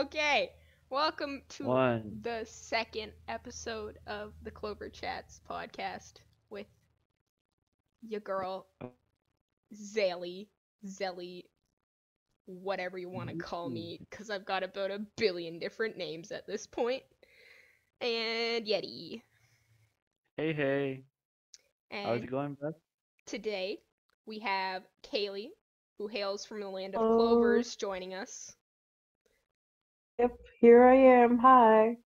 Okay, welcome to One. the second episode of the Clover Chats podcast with your girl, Zally, Zelly, whatever you want to call me, mm-hmm. because I've got about a billion different names at this point, and Yeti. Hey, hey. How's it going, bud? today we have Kaylee, who hails from the land of Hello. clovers, joining us. Yep, here I am. Hi.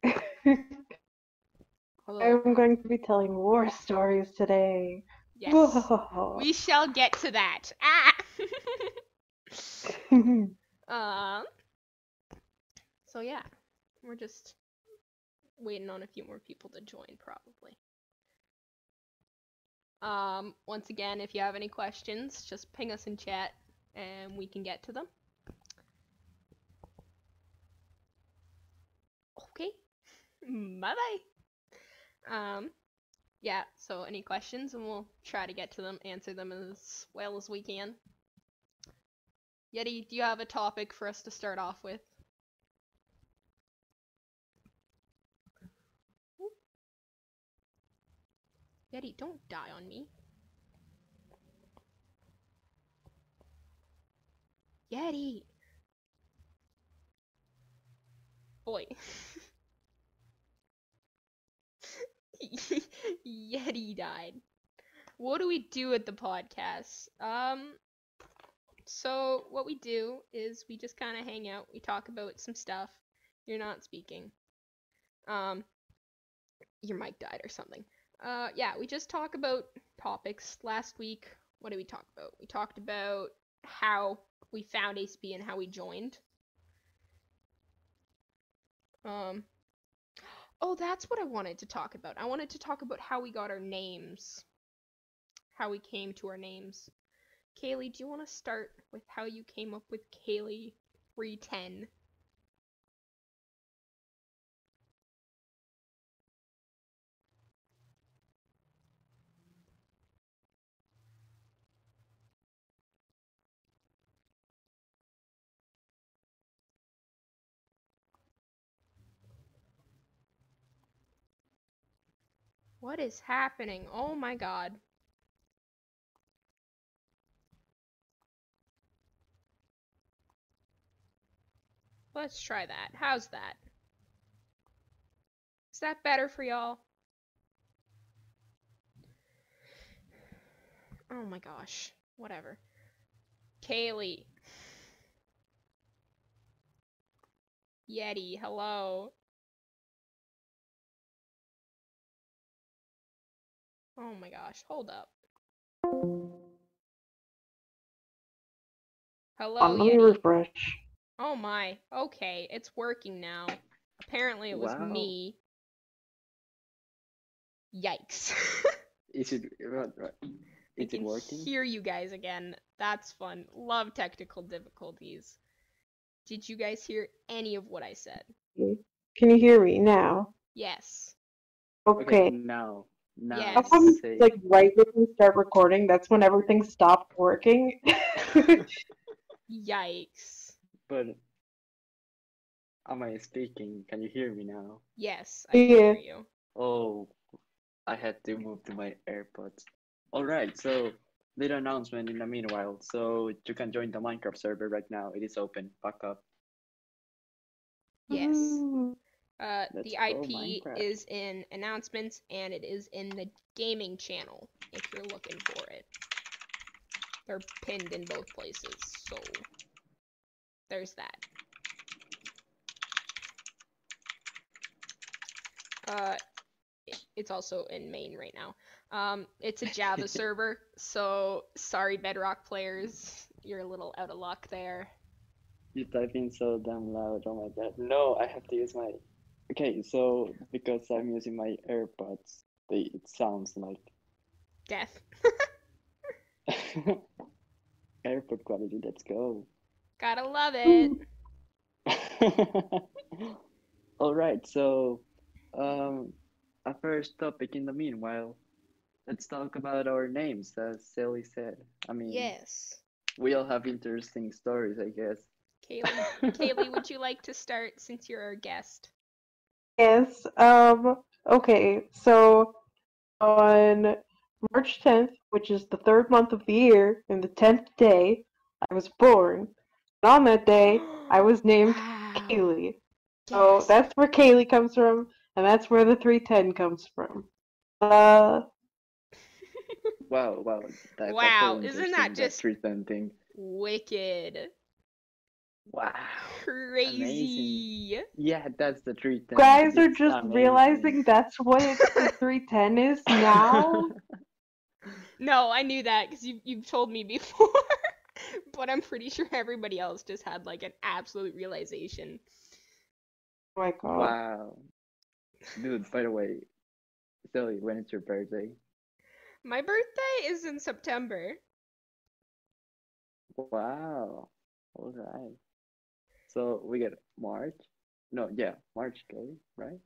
Hello. I'm going to be telling war stories today. Yes. Whoa. We shall get to that. Ah. um. So yeah, we're just waiting on a few more people to join, probably. Um. Once again, if you have any questions, just ping us in chat, and we can get to them. Okay. bye bye. Um. Yeah. So any questions, and we'll try to get to them, answer them as well as we can. Yeti, do you have a topic for us to start off with? Yeti, don't die on me. Yeti! Boy. Yeti died. What do we do at the podcast? Um, so what we do is we just kind of hang out. We talk about some stuff. You're not speaking. Um, your mic died or something. Uh, yeah, we just talk about topics. Last week, what did we talk about? We talked about how we found ACB and how we joined. Um, oh, that's what I wanted to talk about. I wanted to talk about how we got our names, how we came to our names. Kaylee, do you want to start with how you came up with Kaylee 310? What is happening? Oh my god. Let's try that. How's that? Is that better for y'all? Oh my gosh. Whatever. Kaylee. Yeti, hello. Oh my gosh, hold up. Hello, Um, let me Yeti. refresh. Oh my. Okay, it's working now. Apparently it was Wow. me. Yikes. Is it what, what? I it can working? hear you guys again. That's fun. Love technical difficulties. Did you guys hear any of what I said? Can you hear me now? Yes. Okay. Now, now. Yes. How come, like, right when we start recording, that's when everything stopped working? Yikes. But am I speaking? Can you hear me now? Yes, I can hear you. Oh, I had to move to my AirPods. All right, so little announcement in the meanwhile. So you can join the Minecraft server right now. It is open. Back up. Yes. Uh, Let's the IP is in announcements and it is in the gaming channel if you're looking for it. They're pinned in both places, so there's that. Uh, it's also in main right now. Um, it's a Java server, so sorry Bedrock players, you're a little out of luck there. You're typing so damn loud. Oh my god. No, I have to use my. Okay, so because I'm using my AirPods, they it sounds like Death. AirPod quality. Let's go. Gotta love it. All right, so um, a first topic in the meanwhile, let's talk about our names, as Sally said. I mean, Yes. we all have interesting stories, I guess. Kaylee, Kaylee, would you like to start since you're our guest? Yes. Um. Okay. So on March 10th, which is the third month of the year and the 10th day, I was born. And on that day, I was named wow. Kaylee. So Yes. that's where Kaylee comes from, and that's where the 310 comes from. Uh, Wow, wow. That's Wow, actually isn't that interesting, just- treatment thing? wicked. Wow. Crazy. Yeah, that's the treatment. guys are It's just amazing. realizing that's what the 310 is now. No, I knew that because you you've told me before. but I'm pretty sure everybody else just had like an absolute realization. Oh my god. Wow. Dude, by the way, Zoe, when is your birthday? My birthday is in September. Wow. All right. So we get March. No, yeah, March, Kelly, right?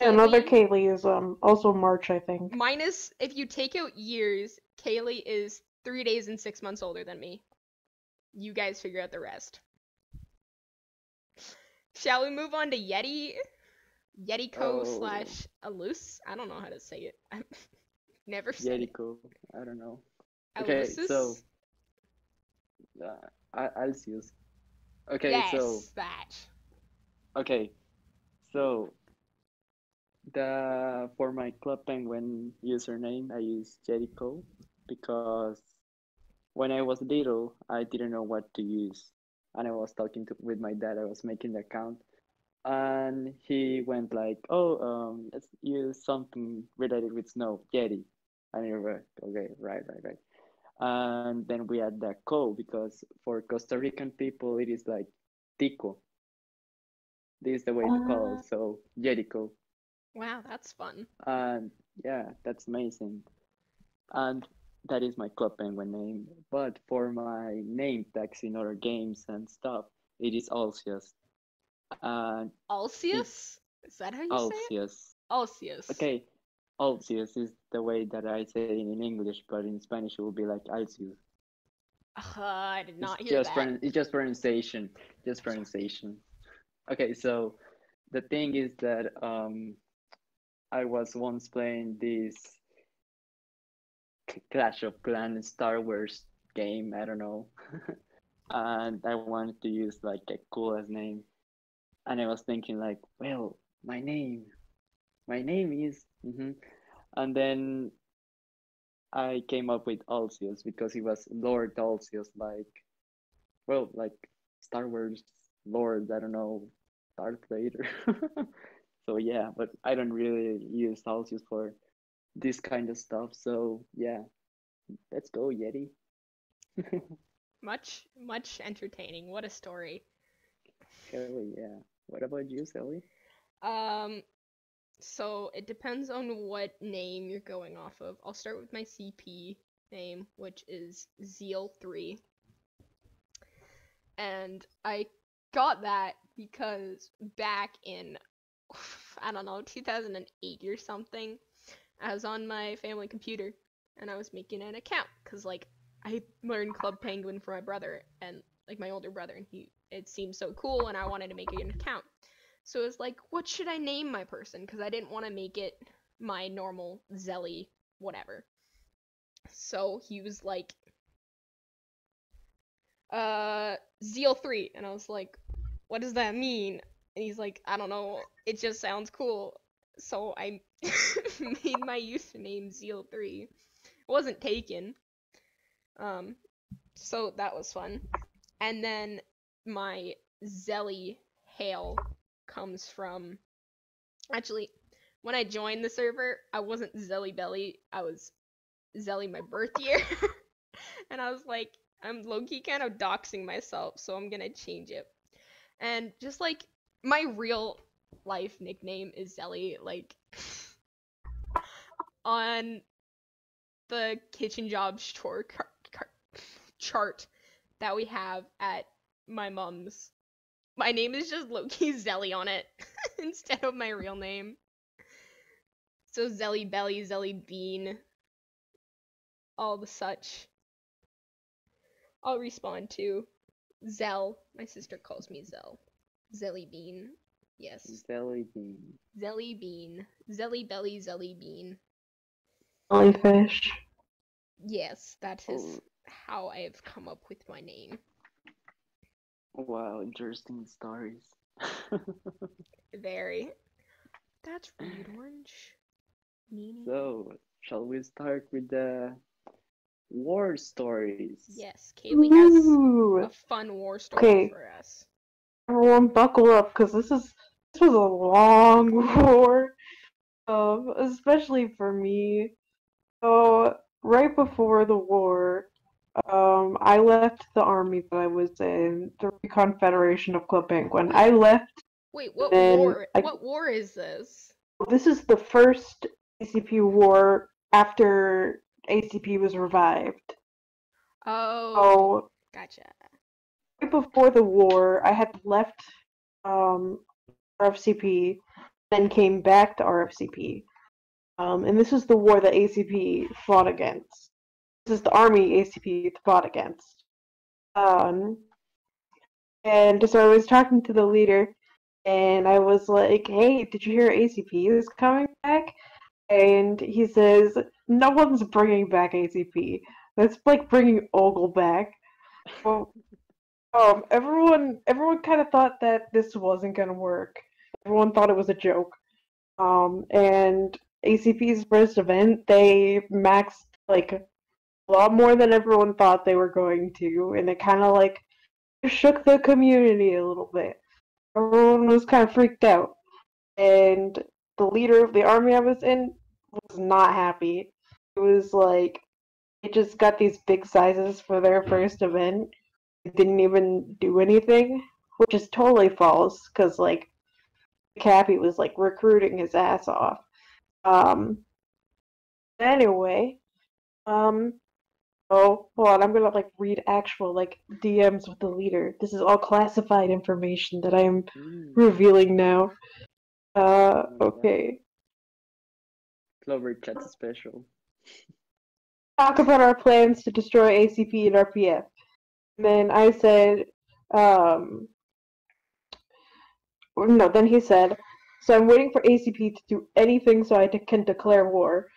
Another Kaylee- Kaylee is um also March, I think. Minus, if you take out years, Kaylee is three days and six months older than me. You guys figure out the rest. Shall we move on to Yeti? Yetico Oh. slash Alus? I don't know how to say it. I've never said it. Yerico. I don't know. Okay, Alusus? So uh, I Alcius. Okay, yes, so that. okay, so the for my Club Penguin username I use Yetico because when I was little I didn't know what to use and I was talking to, with my dad I was making the account and he went like oh um let's use something related with snow Yeti and you were okay right right right and then we add the co because for Costa Rican people it is like tico this is the way to call Ah. it so Yetico Wow, that's fun. and yeah, that's amazing. And that is my Club Penguin name. But for my name tags in other games and stuff, it is Alcius. And Alcius? Is that how you say it? Alcius. Alcius. Okay, Alcius is the way that I say it in English, but in Spanish it will be like Alcius. Uh, I did not it's hear just that. pron- it's just pronunciation. Just pronunciation. Okay, so the thing is that um I was once playing this Clash of Clans Star Wars game, I don't know. and I wanted to use like a coolest name. And I was thinking like, well, my name. My name is mhm. and then I came up with Alcius because he was Lord Alcius, like, well, like Star Wars Lord, I don't know, Darth Vader. so yeah, but I don't really use Alcius for this kind of stuff. So yeah, let's go Yeti. Much, much entertaining. What a story. Hell yeah. What about you, Sally? Um, so it depends on what name you're going off of. I'll start with my CP name, which is Zeal3. And I got that because back in, I don't know, 2008 or something, I was on my family computer and I was making an account because, like, I learned Club Penguin from my brother and, like, my older brother, and he, it seemed so cool, and I wanted to make an account. So it was like, what should I name my person? Because I didn't want to make it my normal Zelly whatever. So he was like, uh, Zeal 3. And I was like, what does that mean? And he's like, I don't know. It just sounds cool. So I made my username Zeal 3. It wasn't taken. Um, so that was fun. And then my Zelly Hail comes from actually when I joined the server, I wasn't Zelly Belly, I was Zelly my birth year. and I was like, I'm low key kind of doxing myself, so I'm gonna change it. And just like my real life nickname is Zelly, like on the kitchen jobs chore car- car- chart that we have at my mom's my name is just Loki Zelly on it instead of my real name. So Zelly Belly, Zelly Bean, all the such. I'll respond to Zell. My sister calls me Zell. Zelly Bean. Yes. Zelly bean. Zelly Bean. Zelly Belly Zelly Bean. Jellyfish. Yes, that is Oh. how I have come up with my name. Wow, interesting stories. Very. That's rude, Orange. Meanie. so, shall we start with the war stories? Yes, Kaylee has Ooh. a fun war story Okay. for us. Everyone buckle up because this is this was a long war. Um, especially for me. So right before the war, um, I left the army that I was in, the Recon Federation of Club Penguin. I left Wait, what war? I- What war is this? this is the first ACP war after ACP was revived. Oh, So gotcha. right before the war, I had left um, RFCP, then came back to RFCP. Um, and this is the war that ACP fought against. This is the army ACP fought against. Um, and so I was talking to the leader, and I was like, "Hey, did you hear ACP is coming back?" And he says, "No one's bringing back ACP. That's like bringing Ogle back." Well, um, everyone, everyone kind of thought that this wasn't gonna work. Everyone thought it was a joke. Um, and ACP's first event, they maxed like lot more than everyone thought they were going to, and it kind of like shook the community a little bit. Everyone was kind of freaked out, and the leader of the army I was in was not happy. It was like they just got these big sizes for their first event didn't even do anything, which is totally false because like Cappy was like recruiting his ass off. Um. Anyway, um. Oh, hold on. I'm gonna like read actual like DMs with the leader. This is all classified information that I am Mm, revealing now. Uh. Okay. Clover Chat special. talk about our plans to destroy ACP and RPF. And then I said, um, no, then he said, so I'm waiting for ACP to do anything so I can declare war.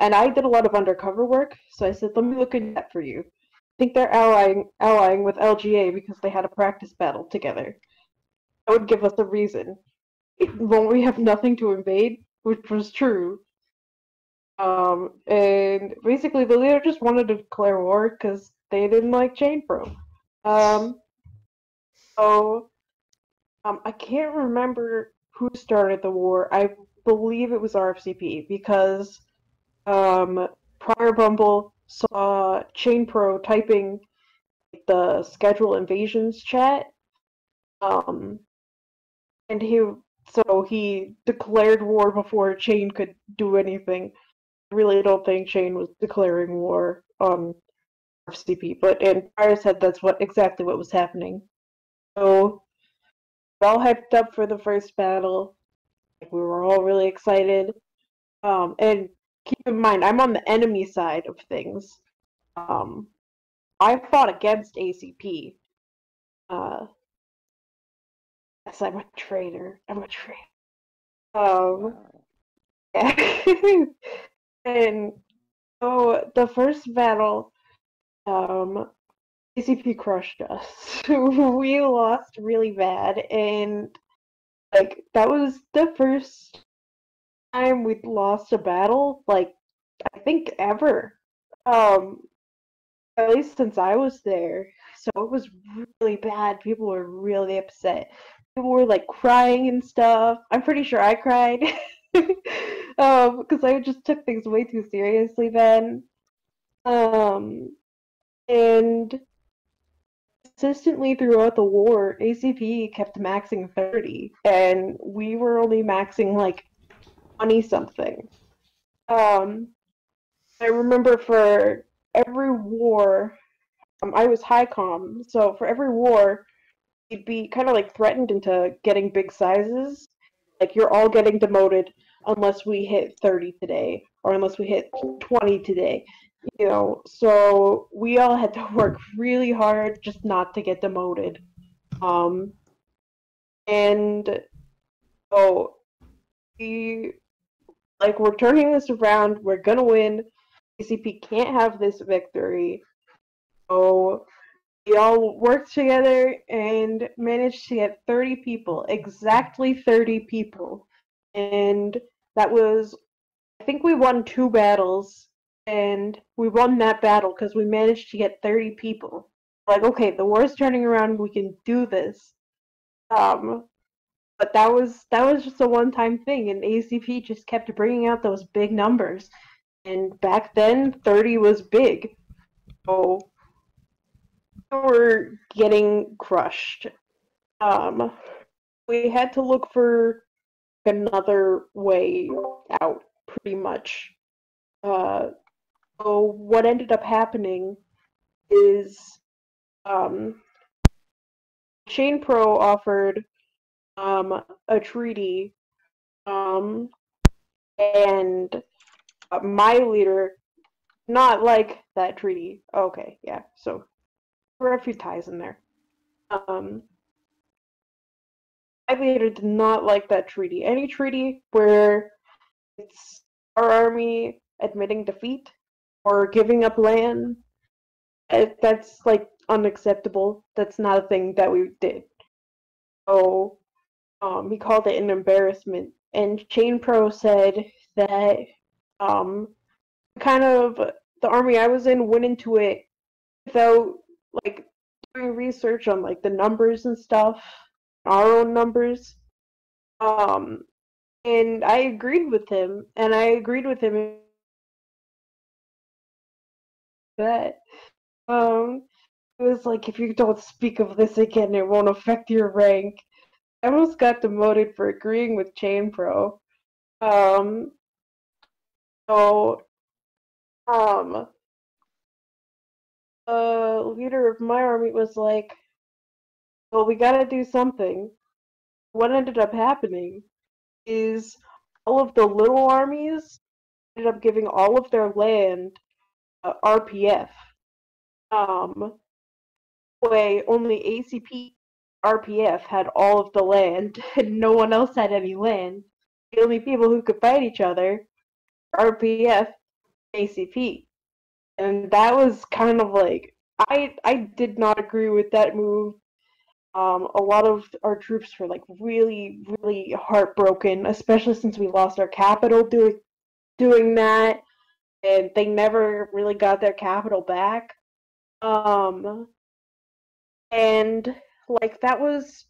And I did a lot of undercover work, so I said, let me look into that for you. I think they're allying, allying with LGA because they had a practice battle together. That would give us a reason. Won't we have nothing to invade? Which was true. Um, and basically the leader just wanted to declare war because they didn't like Chain Pro. Um, so, um, I can't remember who started the war. I believe it was RFCP because, um, Prior Bumble saw Chain Pro typing the schedule invasions chat. Um, and he, so he declared war before Chain could do anything really don't think Chain was declaring war on RCP, but and Prior said that's what exactly what was happening. So we're all hyped up for the first battle. We were all really excited. Um, and keep in mind, I'm on the enemy side of things. Um, I fought against ACP. Uh, yes, I'm a traitor. I'm a traitor. Um, Wow. and so the first battle, um, ACP crushed us. we lost really bad, and like that was the first time we'd lost a battle, like I think ever. Um, at least since I was there. So it was really bad. People were really upset. People were like crying and stuff. I'm pretty sure I cried. um, because I just took things way too seriously then. Um, and consistently throughout the war, ACP kept maxing 30, and we were only maxing like 20 something. Um, I remember for every war, um, I was high com, so for every war, you'd be kind of like threatened into getting big sizes. Like you're all getting demoted unless we hit 30 today, or unless we hit 20 today. you know, so we all had to work really hard just not to get demoted. Um, and so we like we're turning this around. We're gonna win. ACP can't have this victory. So we all worked together and managed to get 30 people, exactly 30 people. And that was, I think we won two battles, and we won that battle because we managed to get 30 people. Like, okay, the war's turning around, we can do this. Um, but that was that was just a one-time thing, and ACP just kept bringing out those big numbers. And back then, 30 was big. So we were getting crushed. Um, we had to look for another way out, pretty much. Uh, so what ended up happening is um, Chain Pro offered um, a treaty, um, and my leader not like that treaty. Okay, yeah. So there were a few ties in there. Um, my leader did not like that treaty. Any treaty where it's our army admitting defeat or giving up land, it, that's like unacceptable. That's not a thing that we did. So um, he called it an embarrassment. And Chain Pro said that um, kind of the army I was in went into it without like doing research on like the numbers and stuff, our own numbers. Um, and I agreed with him, and I agreed with him that um, it was like if you don't speak of this again, it won't affect your rank. I almost got demoted for agreeing with Chain Pro. Um, so, um, the leader of my army was like, well, we gotta do something. What ended up happening is all of the little armies ended up giving all of their land uh, RPF. Um, way only ACP RPF had all of the land, and no one else had any land. The only people who could fight each other, RPF, ACP, and that was kind of like I I did not agree with that move. Um, a lot of our troops were like really really heartbroken, especially since we lost our capital doing doing that, and they never really got their capital back. Um, and like that was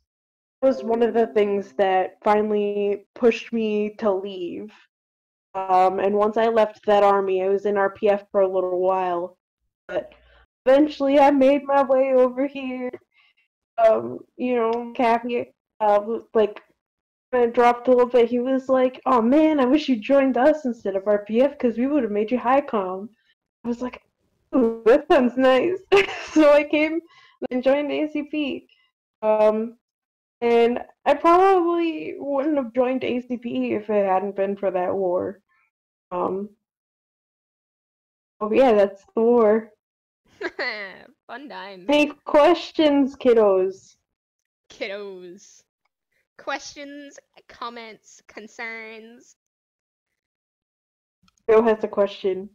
was one of the things that finally pushed me to leave. Um, and once I left that army, I was in RPF for a little while, but eventually I made my way over here. Um, you know, Cappy, uh, like, it dropped a little bit, he was like, "Oh man, I wish you joined us instead of RPF because we would have made you high com." I was like, "Ooh, that sounds nice." so I came and joined ACP. Um, and I probably wouldn't have joined ACP if it hadn't been for that war. Um, oh yeah, that's the war. Fun time. Any questions, kiddos? Kiddos. Questions, comments, concerns. Bill has a question.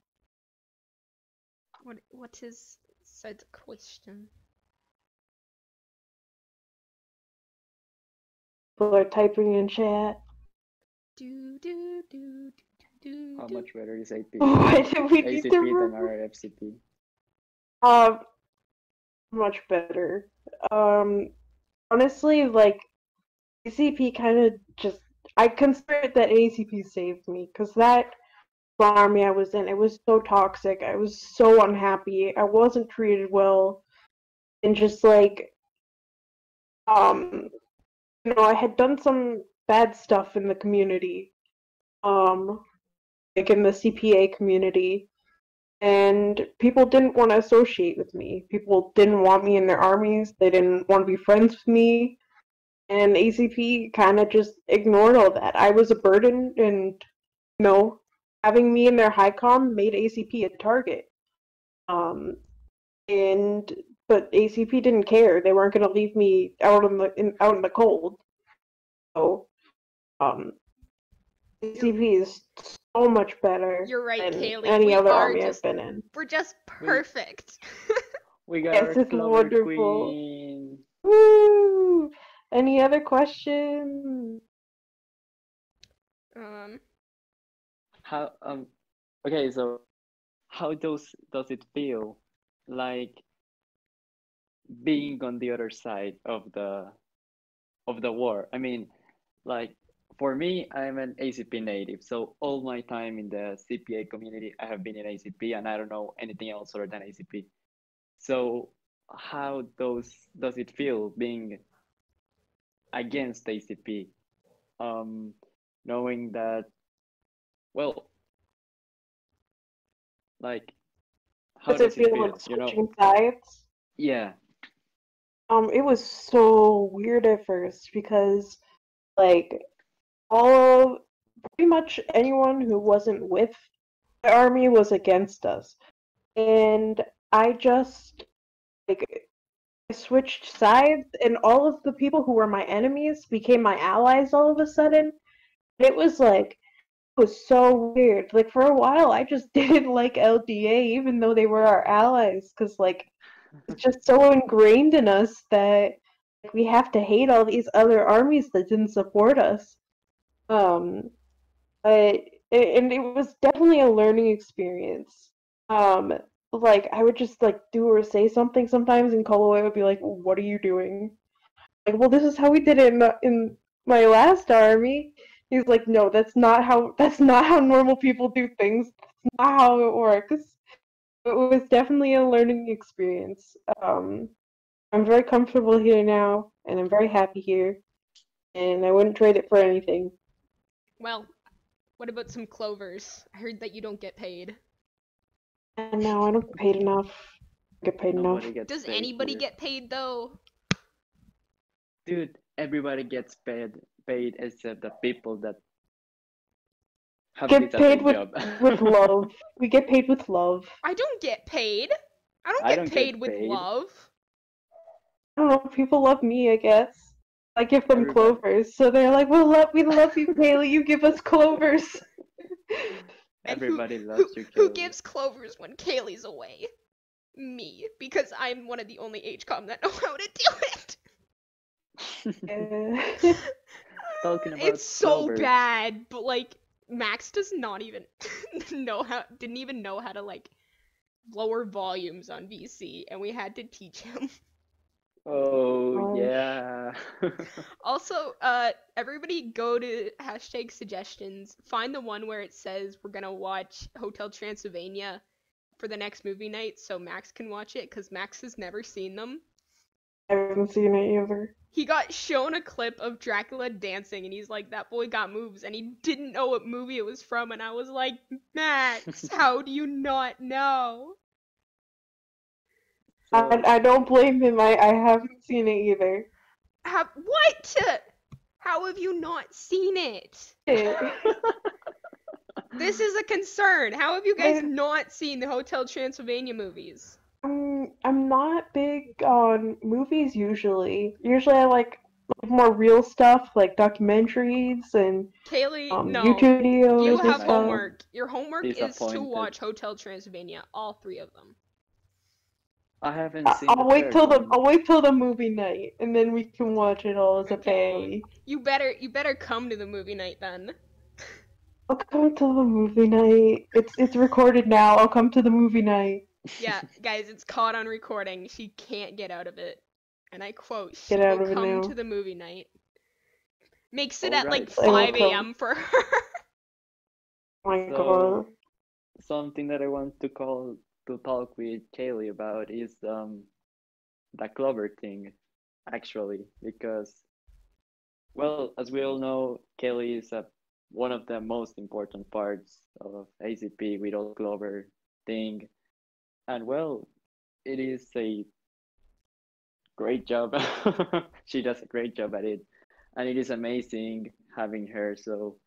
What what is said question? People are typing in chat. Do do do do do. How much better is AP? What do we need ACP to than remove? our FCP? Um, much better. Um, honestly, like ACP kind of just I consider that ACP saved me because that army I was in it was so toxic. I was so unhappy. I wasn't treated well, and just like um, you know, I had done some bad stuff in the community, um, like in the CPA community and people didn't want to associate with me. People didn't want me in their armies. They didn't want to be friends with me. And ACP kind of just ignored all that. I was a burden, and you know, having me in their high com made ACP a target. Um, and but ACP didn't care. They weren't going to leave me out in the in, out in the cold. So, um, ACP is so much better You're right, than Kaylee. any we other are army just I've been in. we're just perfect. We got Yes, our it's wonderful. Queen. Woo! Any other questions? um, How um okay, so how does does it feel like being on the other side of the of the war? I mean, like for me, I'm an ACP native, so all my time in the CPA community, I have been in ACP, and I don't know anything else other than ACP. So how does does it feel being against ACP? Um, knowing that, well, like, how Does it feel like you know? switching sides? Yeah, Um, it was so weird at first because, like, all pretty much anyone who wasn't with the army was against us, and I just like I switched sides, and all of the people who were my enemies became my allies all of a sudden. It was like it was so weird. Like for a while, I just didn't like LDA, even though they were our allies, because like it's just so ingrained in us that we have to hate all these other armies that didn't support us. Um, but and it was definitely a learning experience. Um, like I would just like do or say something sometimes, and Colway would be like, "What are you doing?" Like, well, this is how we did it in the- in my last army. He's like, "No, that's not how. That's not how normal people do things. That's not how it works." It was definitely a learning experience. Um, I'm very comfortable here now, and I'm very happy here, and I wouldn't trade it for anything. well, what about some clovers? I heard that you don't get paid. And now I don't get paid enough. Get paid enough. nobody gets Does paid anybody here. get paid though? Dude, everybody gets paid paid except the people that have Get paid with- With love, we get paid with love. I don't get paid. I don't I get don't get paid with paid. love. I don't know. People love me, I guess. I give them Everybody- clovers, so they're like, "Well, love, we love you, Kaylee. You give us clovers." And who- Everybody Who, loves you. Kaylee. Who gives clovers when Kaylee's away? Me, because I'm one of the only HCOM that know how to do it. Yeah. Talking about it's so bad, but like Max does not even know how didn't even know how to like lower volumes on VC and we had to teach him. Oh Gosh. yeah. Also, uh everybody go to hashtag suggestions, find the one where it says we're gonna watch Hotel Transylvania for the next movie night so Max can watch it because Max has never seen them. I haven't seen it either. He got shown a clip of Dracula dancing and he's like, that boy got moves and he didn't know what movie it was from and I was like, Max, how do you not know? I, I don't blame him. I, I haven't seen it either. Have what? How have you not seen it? This is a concern. How have you guys Yeah. not seen the Hotel Transylvania movies? I'm I'm not big on movies usually. Usually I like like more real stuff like documentaries and Kaylee, um, no. YouTube videos You and have stuff. homework. Your homework is to watch Hotel Transylvania, all three of them. I haven't I- seen. I'll the wait third till the. I'll wait till the movie night and then we can watch it all as a family. You better you better come to the movie night then. I'll come to the movie night. It's it's recorded now. I'll come to the movie night. Yeah, guys, it's caught on recording. She can't get out of it. And I quote, she Get out will of come to the movie night. Makes it at like Alright. I will 5 a.m. for her. Oh my So- god. Something that I want to call to talk with Kaylee about is um the clover thing, actually, because well, as we all know, Kaylee is a one of the most important parts of ACP with all clover thing, and well, it is a great job. she does a great job at it, and it is amazing having her. So,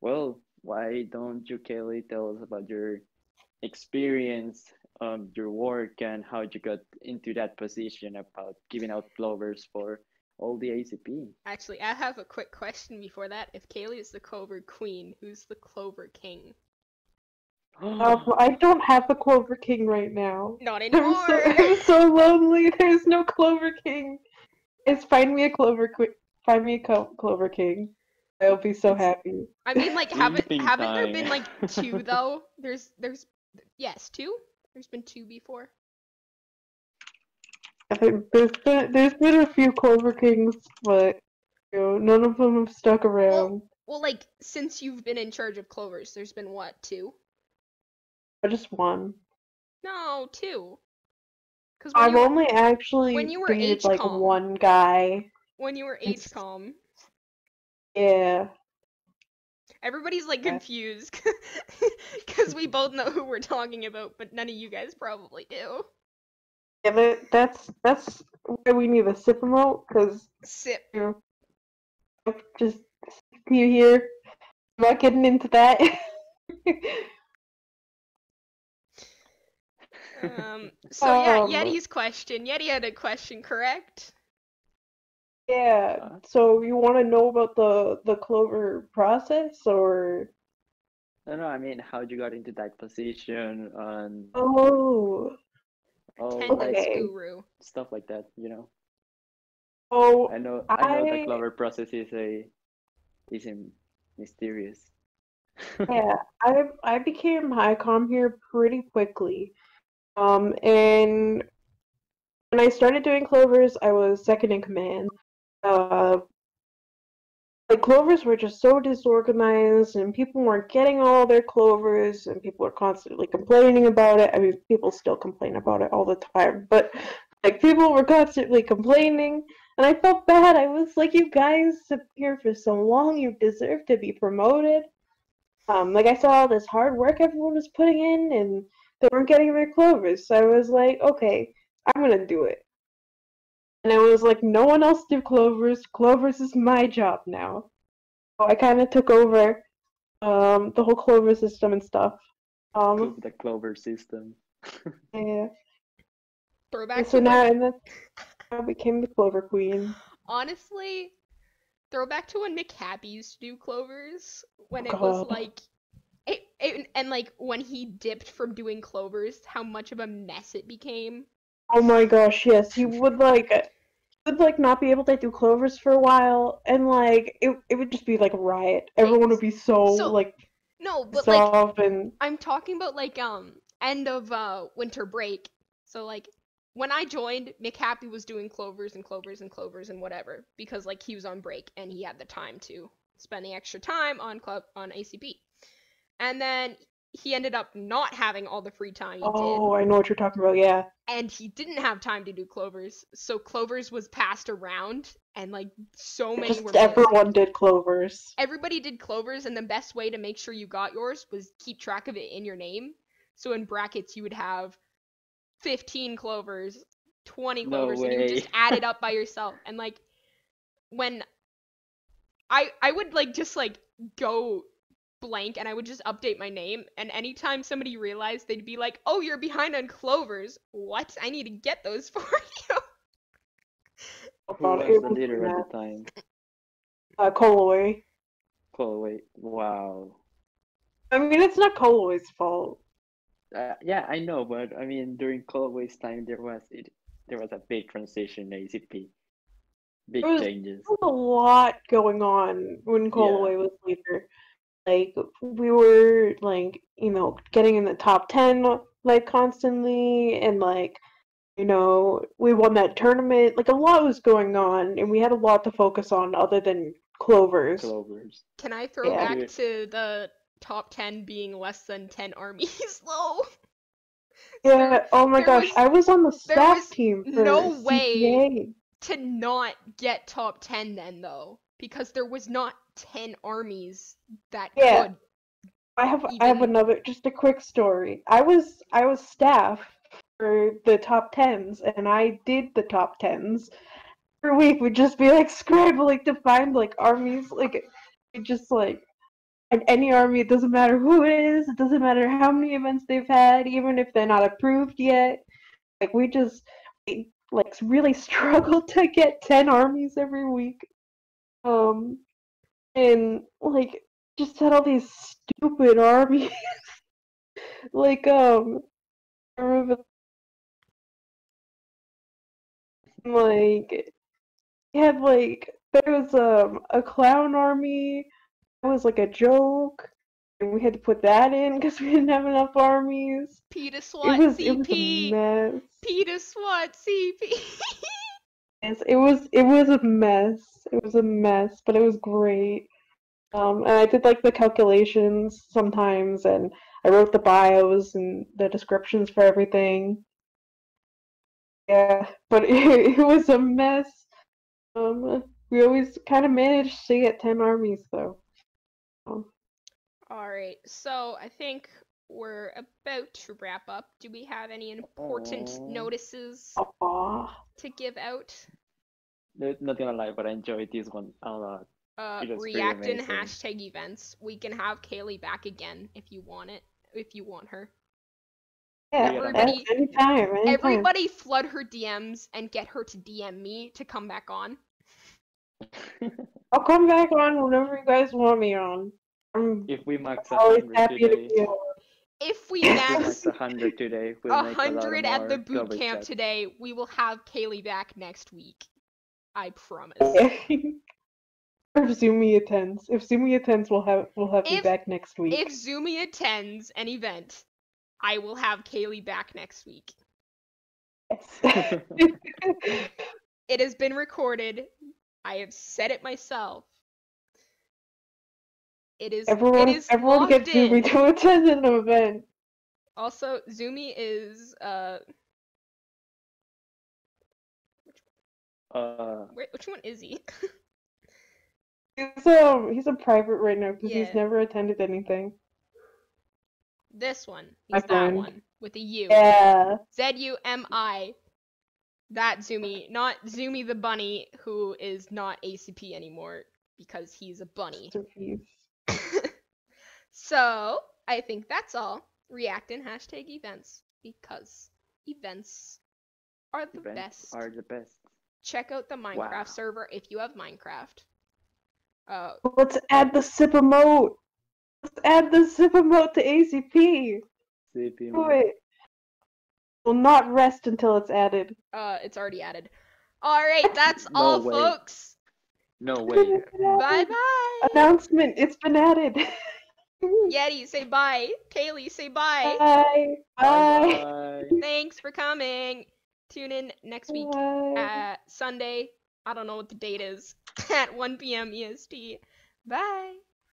well, why don't you, Kelly, tell us about your experience um your work and how you got into that position about giving out clovers for all the ACP. Actually, I have a quick question before that. If Kaylee is the Clover Queen, who's the Clover King? Um, I don't have a Clover King right now. Not I'm anymore. so, I'm so lonely. There's no Clover King. It's find me a Clover Qui- Find me a Co- Clover King. I'll be so happy. I mean, like, haven't haven't there been like two though? There's there's yes, two. There's been two before. I think there's been there's been a few Clover Kings, but you know, none of them have stuck around. Well, like since you've been in charge of clovers, there's been what two? I just one. No, two. Because I've were- only actually when you were dated like one guy. when you were it's- calm. Yeah. everybody's like confused because we both know who we're talking about, but none of you guys probably do. Yeah, that, that's that's why we need a sip remote, because Sip. you know, just you here. I'm not getting into that. Um. So yeah, Um, Yeti's question. Yeti had a question, correct? yeah. Uh. So you want to know about the the Clover process, or I don't know. I mean, how did you got into that position and oh, all Tendrils like Okay. guru. stuff like that. You know, oh, I know. I know the clover process is a is a mysterious. yeah. I I became high com here pretty quickly. Um, and when I started doing clovers, I was second in command. Uh, like clovers were just so disorganized, and people weren't getting all their clovers, and people were constantly complaining about it. I mean, people still complain about it all the time, but like people were constantly complaining, and I felt bad. I was like, "You guys have been here for so long. You deserve to be promoted." Um, like I saw all this hard work everyone was putting in, and they weren't getting their clovers. So I was like, okay, I'm gonna do it. And I was like, no one else do clovers. Clovers is my job now. So I kind of took over um, the whole clover system and stuff. Um, the clover system. yeah. Throwback And so to now when, and then I became the clover queen. honestly, throwback to when McHappy used to do clovers when Oh, it was God. like. It, it, and like when he dipped from doing clovers, how much of a mess it became. Oh my gosh, yes, he would like would like not be able to do clovers for a while, and like it it would just be like a riot. Everyone would be so, So, like No, but like and I'm talking about like um end of uh winter break. So like when I joined, McHappy was doing clovers and clovers and clovers and whatever because like he was on break and he had the time to spend the extra time on club on ACP. And then he ended up not having all the free time he oh, I know what you're talking about. Yeah, and he didn't have time to do clovers. So clovers was passed around, and like so many just were missed. everyone did clovers. everybody did clovers and the best way to make sure you got yours was keep track of it in your name so in brackets you would have 15 clovers 20 No clovers and you would just way. add it up by yourself and like when i i would like just like go blank and i would just update my name and anytime somebody realized they'd be like oh you're behind on clovers what i need to get those for you Who was the leader at the time? Uh, Colloy. Oh wow. I mean, it's not Colloy's fault. Uh, yeah, I know, but I mean, during Colway's time, there was it, there was a big transition in ACP, big There was- changes. There was a lot going on when Colloy was leader. Like we were like you know getting in the top ten like constantly, and like you know we won that tournament. Like a lot was going on, and we had a lot to focus on other than clovers. Clovers. can i throw Yeah. back to the top 10 being less than 10 armies though Yeah. Oh my gosh, was- I was on the there staff was team for no way. To not get top 10 then though because there was not 10 armies that Yeah. could I have I have another just a quick story. I was I was staff for the top tens and I did the top tens. Every week we'd just be like scrambling to find like armies like it just like and any army. It doesn't matter who it is. It doesn't matter how many events they've had, even if they're not approved yet. Like we just we, like really struggle to get ten armies every week. Um, and like just had all these stupid armies. like um, I remember like he had like there was um a clown army that was like a joke and we had to put that in because we didn't have enough armies Peter it SWAT was it was a CP. mess Peter SWAT CP. It was it was a mess. It was a mess but it was great. Um and i did like the calculations sometimes and i wrote the bios and the descriptions for everything. Yeah but it, it was a mess. Um we always kind of managed to get 10 armies though. Um, All right, so I think we're about to wrap up. Do we have any important Aw. notices aw. to give out? No- Not gonna lie, but I enjoyed this one a lot. Uh, It was pretty react in amazing. hashtag events. We can have Kaylee back again if you want it. If you want her. yeah Everybody- anytime, anytime. Everybody flood her DMs and get her to DM me to come back on. i'll come back on whenever you guys want me on i'm if we max a always hundred happy to be on If we if max max a hundred today, we'll a make a hundred at the more boot double camp chat. today, we will have Kaylee back next week. I promise. if Zumi attends, if Zumi attends, we'll have we'll have you back next week. If Zumi attends an event, I will have Kaylee back next week. Yes. It has been recorded. I have said it myself. It is everyone, it is everyone locked gets Zumi to attend an event. Also, Zumi is uh uh, where, which one is he? He's um he's a private right now because Yeah. he's never attended anything. this one. My He's that friend. one with a U. Yeah. Z U M I. That Zumi, not Zumi the bunny, who is not ACP anymore because he's a bunny. Mr. Peace. so I think that's all. React in hashtag events because events are the events best. are the best. Check out the Minecraft Wow. server if you have Minecraft. Uh, Let's add the sip emote. Let's add the sip emote to ACP. CP Do mode. it. Will not rest until it's added. uh, it's already added. All right, that's No all, way. folks. No way. Bye bye. Announcement. It's been added. Yeti, say bye. Kaylee, say bye. Bye. Bye. Bye. Thanks for coming. Tune in next week Bye. at Sunday. I don't know what the date is. At 1 p.m. EST. Bye.